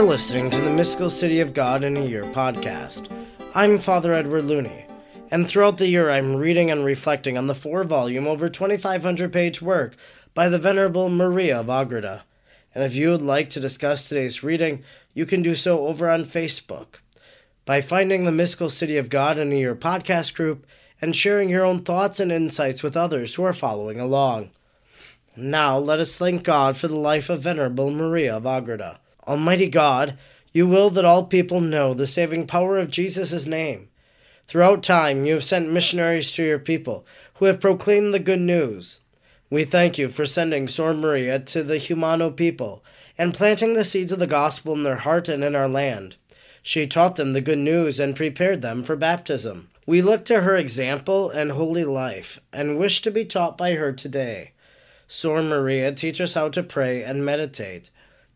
are listening to the Mystical City of God in a Year podcast. I'm Father Edward Looney, and throughout the year I'm reading and reflecting on the four volume, over 2,500 page work by the Venerable Maria of Agreda. And if you would like to discuss today's reading, you can do so over on Facebook by finding the Mystical City of God in a Year podcast group and sharing your own thoughts and insights with others who are following along. Now let us thank God for the life of Venerable Maria of Agreda. Almighty God, you will that all people know the saving power of Jesus' name. Throughout time, you have sent missionaries to your people who have proclaimed the good news. We thank you for sending Sor Maria to the Jumano people and planting the seeds of the gospel in their heart and in our land. She taught them the good news and prepared them for baptism. We look to her example and holy life and wish to be taught by her today. Sor Maria, teach us how to pray and meditate.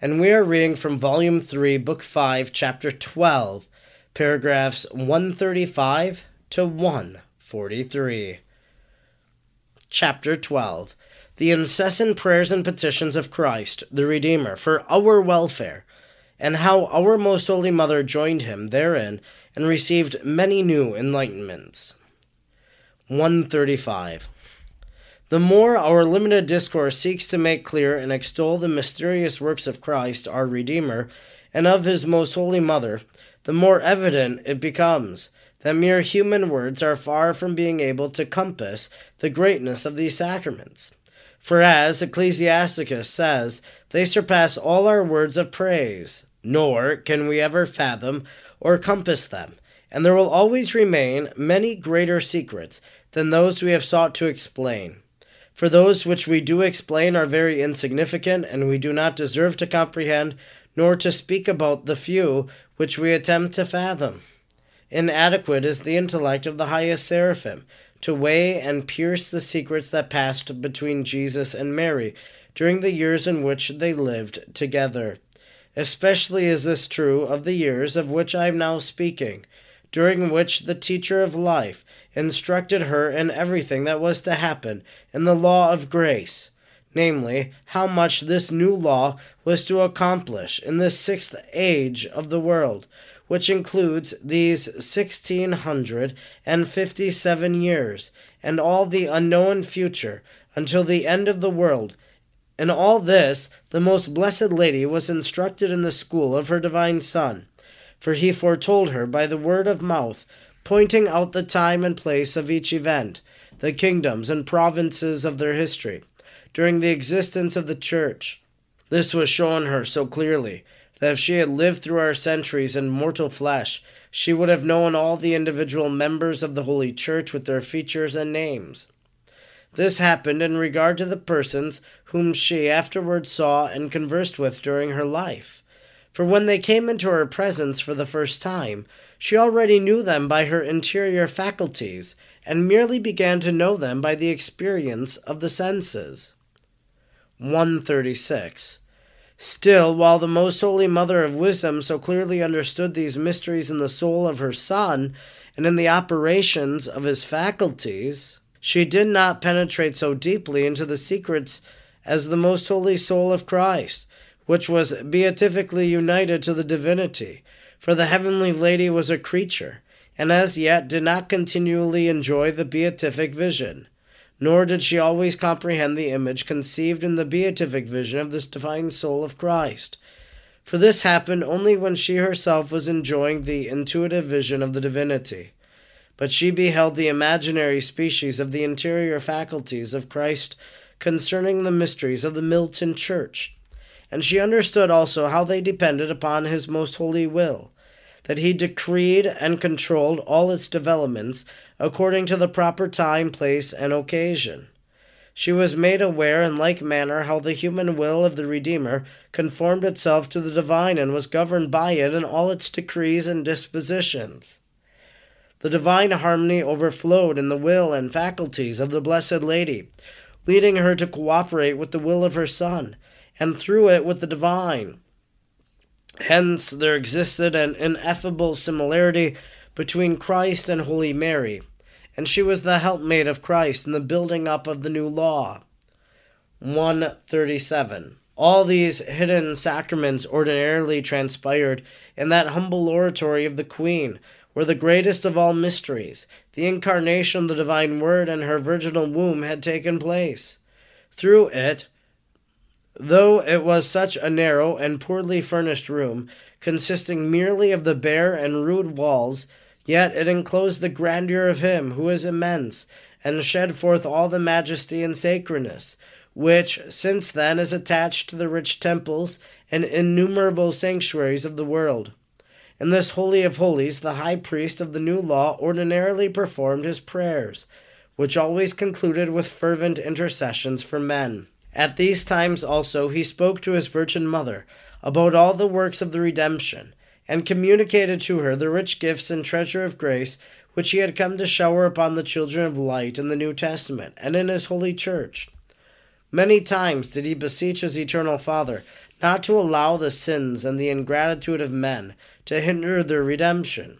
and we are reading from Volume 3, Book 5, Chapter 12, paragraphs 135 to 143. Chapter 12 The incessant prayers and petitions of Christ, the Redeemer, for our welfare, and how our Most Holy Mother joined him therein and received many new enlightenments. 135. The more our limited discourse seeks to make clear and extol the mysterious works of Christ, our Redeemer, and of his most holy Mother, the more evident it becomes that mere human words are far from being able to compass the greatness of these sacraments. For as Ecclesiasticus says, they surpass all our words of praise, nor can we ever fathom or compass them, and there will always remain many greater secrets than those we have sought to explain. For those which we do explain are very insignificant, and we do not deserve to comprehend, nor to speak about the few which we attempt to fathom. Inadequate is the intellect of the highest seraphim to weigh and pierce the secrets that passed between Jesus and Mary during the years in which they lived together. Especially is this true of the years of which I am now speaking, during which the teacher of life instructed her in everything that was to happen in the law of grace, namely, how much this new law was to accomplish in the sixth age of the world, which includes these sixteen hundred and fifty seven years, and all the unknown future until the end of the world. In all this, the most blessed Lady was instructed in the school of her divine Son, for he foretold her by the word of mouth pointing out the time and place of each event, the kingdoms and provinces of their history, during the existence of the Church. This was shown her so clearly that if she had lived through our centuries in mortal flesh, she would have known all the individual members of the Holy Church with their features and names. This happened in regard to the persons whom she afterwards saw and conversed with during her life. For when they came into her presence for the first time, she already knew them by her interior faculties, and merely began to know them by the experience of the senses. 136. Still, while the Most Holy Mother of Wisdom so clearly understood these mysteries in the soul of her Son and in the operations of his faculties, she did not penetrate so deeply into the secrets as the Most Holy Soul of Christ, which was beatifically united to the divinity for the heavenly lady was a creature, and as yet did not continually enjoy the beatific vision, nor did she always comprehend the image conceived in the beatific vision of this divine soul of Christ. For this happened only when she herself was enjoying the intuitive vision of the divinity. But she beheld the imaginary species of the interior faculties of Christ concerning the mysteries of the militant Church and she understood also how they depended upon his most holy will, that he decreed and controlled all its developments according to the proper time, place, and occasion. she was made aware in like manner how the human will of the Redeemer conformed itself to the divine and was governed by it in all its decrees and dispositions. The divine harmony overflowed in the will and faculties of the Blessed Lady, leading her to cooperate with the will of her Son, and through it with the divine. Hence, there existed an ineffable similarity between Christ and Holy Mary and she was the helpmate of Christ in the building up of the new law. 137. All these hidden sacraments ordinarily transpired in that humble oratory of the Queen, where the greatest of all mysteries, the incarnation of the divine Word and her virginal womb, had taken place. Through it, though it was such a narrow and poorly furnished room, consisting merely of the bare and rude walls, Yet it enclosed the grandeur of him who is immense, and shed forth all the majesty and sacredness, which since then is attached to the rich temples and innumerable sanctuaries of the world. In this Holy of Holies, the high priest of the new law ordinarily performed his prayers, which always concluded with fervent intercessions for men. At these times also he spoke to his Virgin Mother about all the works of the redemption and communicated to her the rich gifts and treasure of grace which he had come to shower upon the children of light in the New Testament and in his holy church. Many times did he beseech his eternal Father not to allow the sins and the ingratitude of men to hinder their redemption.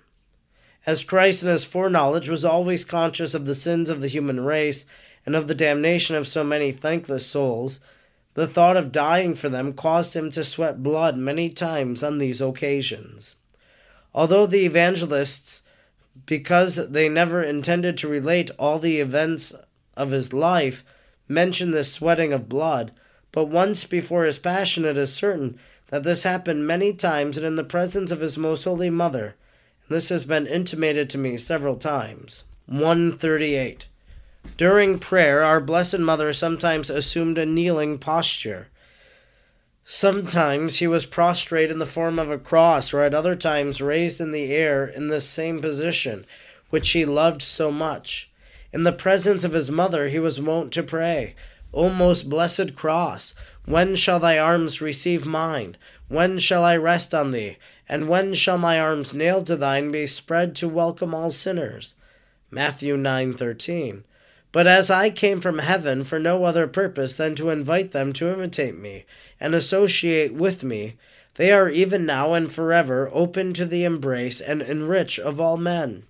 As Christ in his foreknowledge was always conscious of the sins of the human race and of the damnation of so many thankless souls, the thought of dying for them caused him to sweat blood many times on these occasions. Although the evangelists, because they never intended to relate all the events of his life, mention this sweating of blood, but once before his passion it is certain that this happened many times and in the presence of his most holy mother, and this has been intimated to me several times. 138. During prayer, our Blessed Mother sometimes assumed a kneeling posture. Sometimes he was prostrate in the form of a cross, or at other times raised in the air in this same position, which he loved so much. In the presence of his mother, he was wont to pray, O most blessed cross, when shall thy arms receive mine? When shall I rest on thee? And when shall my arms nailed to thine be spread to welcome all sinners? Matthew 9:13. But as I came from heaven for no other purpose than to invite them to imitate me and associate with me, they are even now and forever open to the embrace and enrich of all men.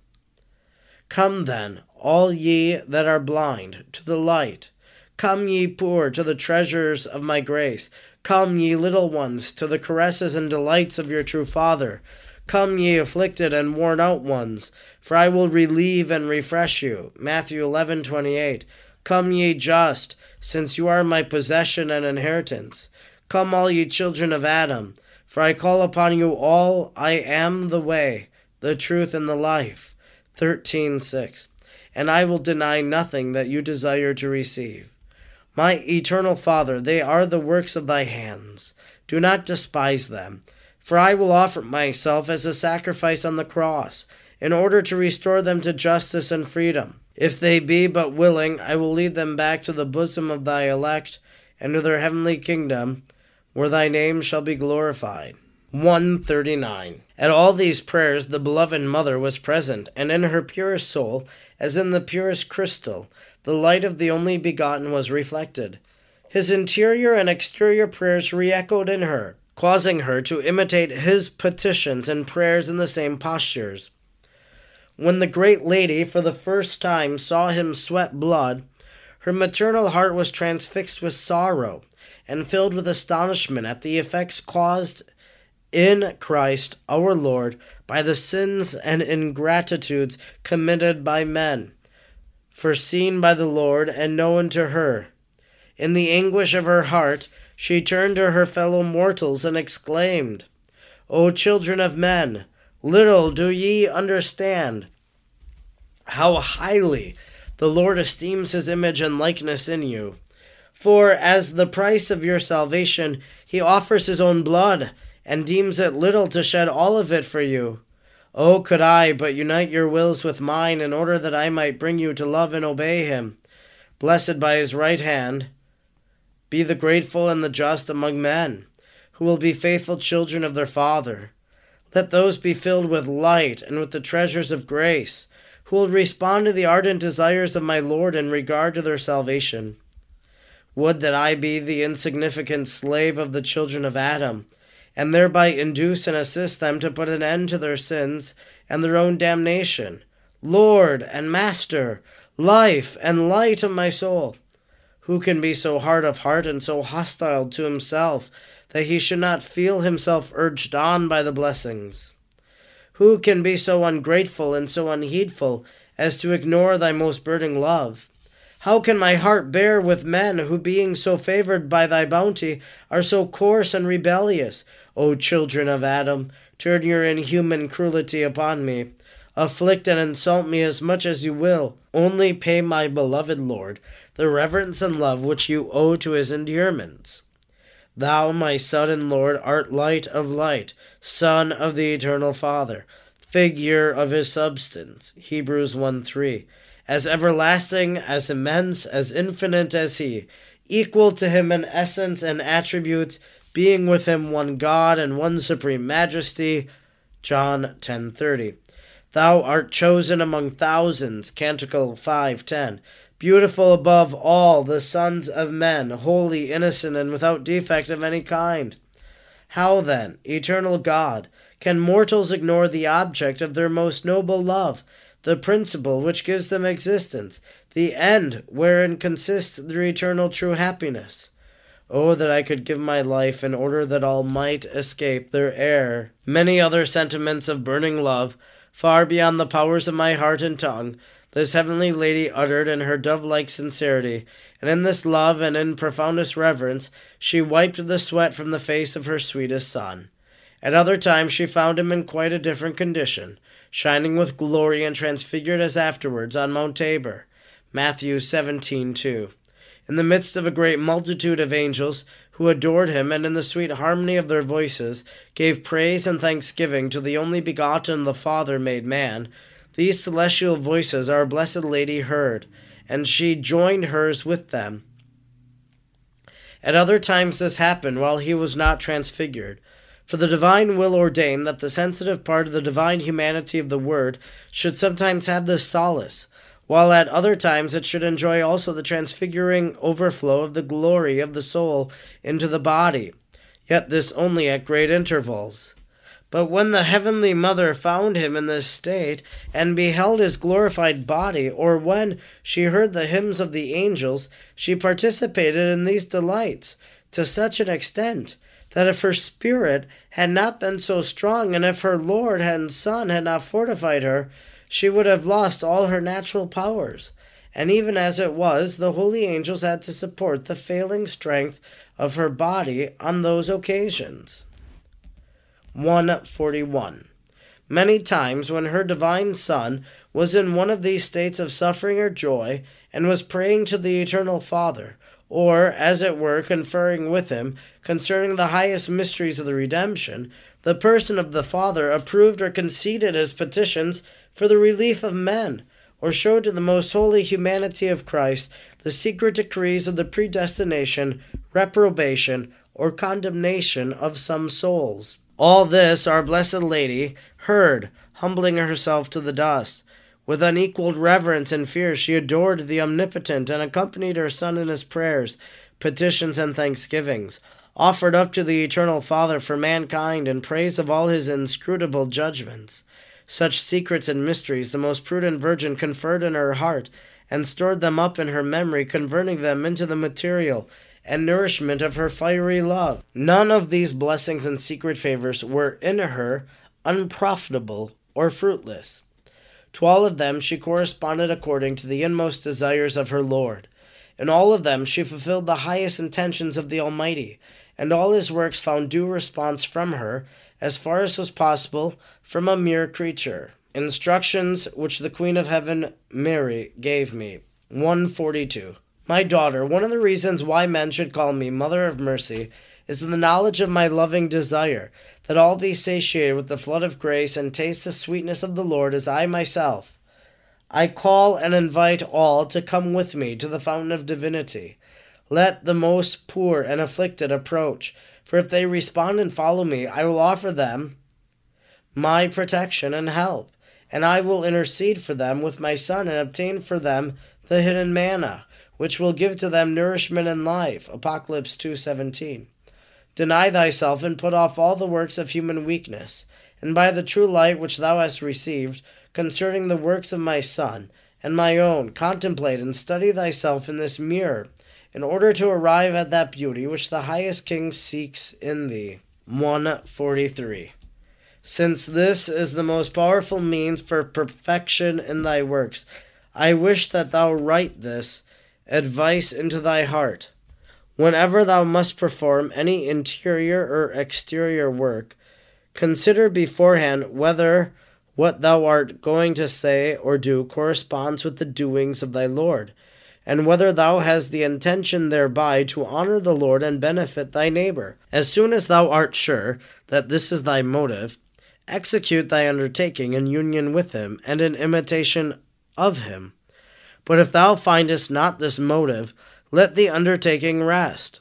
Come then, all ye that are blind, to the light. Come, ye poor, to the treasures of my grace. Come, ye little ones, to the caresses and delights of your true Father. Come, ye afflicted and worn out ones, for I will relieve and refresh you. Matthew 11:28. Come, ye just, since you are my possession and inheritance. Come, all ye children of Adam, for I call upon you all. I am the way, the truth, and the life. 13:6. And I will deny nothing that you desire to receive. My eternal Father, they are the works of thy hands. Do not despise them for I will offer myself as a sacrifice on the cross, in order to restore them to justice and freedom. If they be but willing, I will lead them back to the bosom of thy elect, and to their heavenly kingdom, where thy name shall be glorified. 139. At all these prayers the beloved Mother was present, and in her purest soul, as in the purest crystal, the light of the only begotten was reflected. His interior and exterior prayers re echoed in her, causing her to imitate his petitions and prayers in the same postures. When the great lady for the first time saw him sweat blood, her maternal heart was transfixed with sorrow and filled with astonishment at the effects caused in Christ our Lord by the sins and ingratitudes committed by men, foreseen by the Lord and known to her. In the anguish of her heart, she turned to her fellow mortals and exclaimed, O children of men, little do ye understand how highly the Lord esteems his image and likeness in you. For as the price of your salvation, he offers his own blood, and deems it little to shed all of it for you. Oh, could I but unite your wills with mine in order that I might bring you to love and obey him! blessed by his right hand. Be the grateful and the just among men, who will be faithful children of their Father. Let those be filled with light and with the treasures of grace, who will respond to the ardent desires of my Lord in regard to their salvation. Would that I be the insignificant slave of the children of Adam, and thereby induce and assist them to put an end to their sins and their own damnation. Lord and Master, life and light of my soul. Who can be so hard of heart and so hostile to himself that he should not feel himself urged on by the blessings? Who can be so ungrateful and so unheedful as to ignore thy most burning love? How can my heart bear with men who, being so favored by thy bounty, are so coarse and rebellious? O children of Adam, turn your inhuman cruelty upon me. Afflict and insult me as much as you will. Only pay my beloved Lord the reverence and love which you owe to his endearments. Thou, my Son and Lord, art light of light, Son of the eternal Father, figure of his substance. Hebrews 1 3. As everlasting, as immense, as infinite as he, equal to him in essence and attributes, being with him one God and one supreme majesty. John 10:30. Thou art chosen among thousands. Canticle 5:10 beautiful above all the sons of men, holy, innocent, and without defect of any kind. How then, eternal God, can mortals ignore the object of their most noble love, the principle which gives them existence, the end wherein consists their eternal true happiness? Oh, that I could give my life in order that all might escape their error. Many other sentiments of burning love, far beyond the powers of my heart and tongue, this heavenly lady uttered in her dove like sincerity, and in this love and in profoundest reverence she wiped the sweat from the face of her sweetest son. At other times she found him in quite a different condition, shining with glory and transfigured as afterwards on Mount Tabor. Matthew 17:2. In the midst of a great multitude of angels who adored him and in the sweet harmony of their voices gave praise and thanksgiving to the only begotten the Father made man, these celestial voices our Blessed Lady heard, and she joined hers with them. At other times this happened while he was not transfigured. For the divine will ordain that the sensitive part of the divine humanity of the Word should sometimes have this solace, while at other times it should enjoy also the transfiguring overflow of the glory of the soul into the body, yet this only at great intervals. But when the heavenly mother found him in this state, and beheld his glorified body, or when she heard the hymns of the angels, she participated in these delights to such an extent that if her spirit had not been so strong, and if her Lord and Son had not fortified her, she would have lost all her natural powers. And even as it was, the holy angels had to support the failing strength of her body on those occasions. 141. Many times when her divine Son was in one of these states of suffering or joy, and was praying to the eternal Father, or, as it were, conferring with him concerning the highest mysteries of the redemption, the person of the Father approved or conceded his petitions for the relief of men, or showed to the most holy humanity of Christ the secret decrees of the predestination, reprobation, or condemnation of some souls. All this our Blessed Lady heard, humbling herself to the dust. With unequaled reverence and fear, she adored the Omnipotent and accompanied her Son in his prayers, petitions, and thanksgivings, offered up to the Eternal Father for mankind in praise of all his inscrutable judgments. Such secrets and mysteries the most prudent Virgin conferred in her heart, and stored them up in her memory, converting them into the material and nourishment of her fiery love. None of these blessings and secret favors were in her unprofitable or fruitless. To all of them she corresponded according to the inmost desires of her Lord. In all of them she fulfilled the highest intentions of the Almighty, and all his works found due response from her, as far as was possible, from a mere creature. Instructions which the Queen of Heaven, Mary, gave me. 142. My daughter, one of the reasons why men should call me Mother of Mercy is in the knowledge of my loving desire, that all be satiated with the flood of grace and taste the sweetness of the Lord as I myself. I call and invite all to come with me to the fountain of divinity. Let the most poor and afflicted approach, for if they respond and follow me, I will offer them my protection and help, and I will intercede for them with my Son and obtain for them the hidden manna, which will give to them nourishment and life. Apocalypse 2:17. Deny thyself and put off all the works of human weakness, and by the true light which thou hast received, concerning the works of my Son and my own, contemplate and study thyself in this mirror, in order to arrive at that beauty which the highest King seeks in thee. 143. Since this is the most powerful means for perfection in thy works, I wish that thou write this advice into thy heart. Whenever thou must perform any interior or exterior work, consider beforehand whether what thou art going to say or do corresponds with the doings of thy Lord, and whether thou hast the intention thereby to honor the Lord and benefit thy neighbor. As soon as thou art sure that this is thy motive, execute thy undertaking in union with him and in imitation of him. But if thou findest not this motive, let the undertaking rest.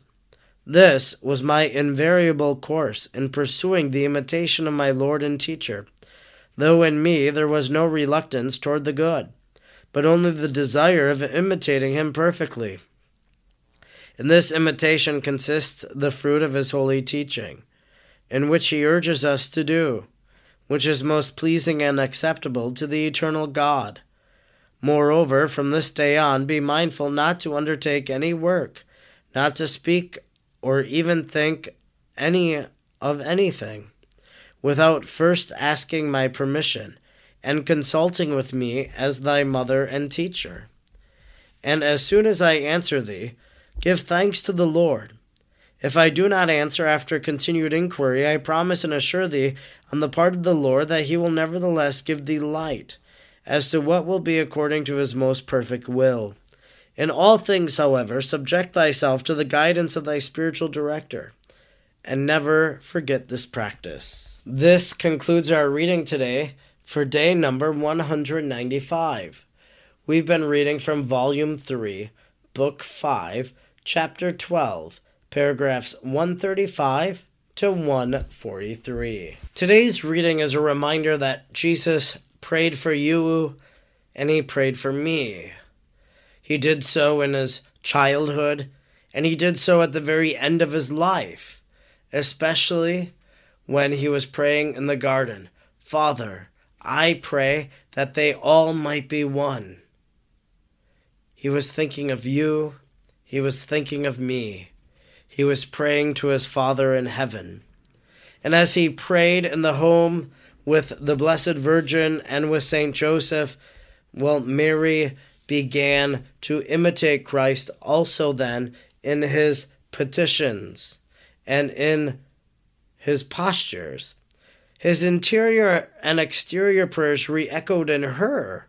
This was my invariable course in pursuing the imitation of my Lord and teacher though in me there was no reluctance toward the good, but only the desire of imitating him perfectly. In this imitation consists the fruit of his holy teaching, in which he urges us to do, which is most pleasing and acceptable to the eternal God. Moreover, from this day on, be mindful not to undertake any work, not to speak or even think any of anything without first asking my permission, and consulting with me as thy mother and teacher. And as soon as I answer thee, give thanks to the Lord. If I do not answer after continued inquiry, I promise and assure thee on the part of the Lord that he will nevertheless give thee light as to what will be according to his most perfect will. In all things, however, subject thyself to the guidance of thy spiritual director, and never forget this practice. This concludes our reading today for day number 195. We've been reading from Volume 3, Book 5, Chapter 12, paragraphs 135 to 143. Today's reading is a reminder that Jesus prayed for you and he prayed for me. He did so in his childhood and he did so at the very end of his life, especially when he was praying in the garden Father, I pray that they all might be one. He was thinking of you, he was thinking of me. He was praying to his Father in heaven. And as he prayed in the home with the Blessed Virgin and with Saint Joseph, well, Mary began to imitate Christ also then in his petitions and in his postures. His interior and exterior prayers re echoed in her,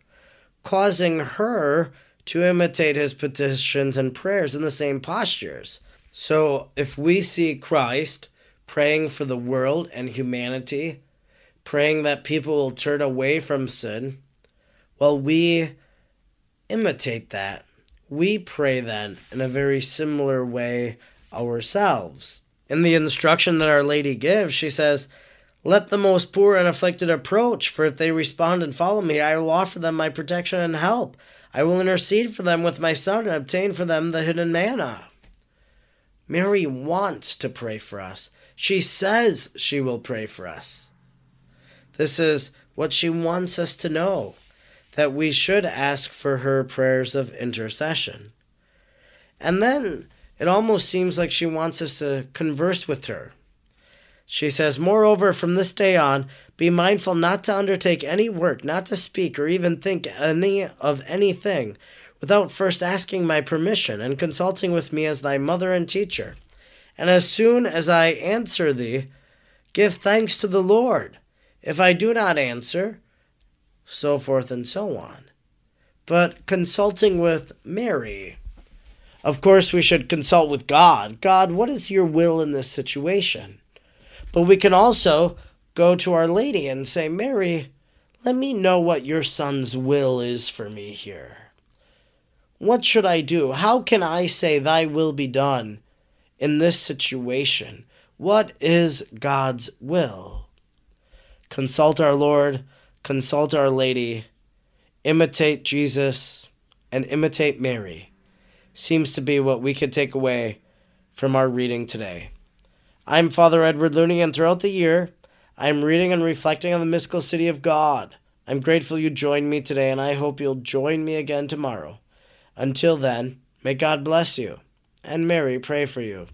causing her to imitate his petitions and prayers in the same postures. So, if we see Christ praying for the world and humanity, praying that people will turn away from sin, well, we imitate that. We pray then in a very similar way ourselves. In the instruction that Our Lady gives, she says, Let the most poor and afflicted approach, for if they respond and follow me, I will offer them my protection and help. I will intercede for them with my Son and obtain for them the hidden manna. Mary wants to pray for us. She says she will pray for us. This is what she wants us to know that we should ask for her prayers of intercession. And then it almost seems like she wants us to converse with her. She says, Moreover, from this day on, be mindful not to undertake any work, not to speak or even think any of anything, without first asking my permission and consulting with me as thy mother and teacher. And as soon as I answer thee, give thanks to the Lord. If I do not answer, so forth and so on. But consulting with Mary, of course, we should consult with God. God, what is your will in this situation? But we can also go to Our Lady and say, Mary, Let me know what your Son's will is for me here. What should I do? How can I say, Thy will be done in this situation? What is God's will? Consult our Lord, consult Our Lady, imitate Jesus, and imitate Mary seems to be what we could take away from our reading today. I'm Father Edward Looney, and throughout the year, I'm reading and reflecting on the mystical city of God. I'm grateful you joined me today, and I hope you'll join me again tomorrow. Until then, may God bless you, and Mary pray for you.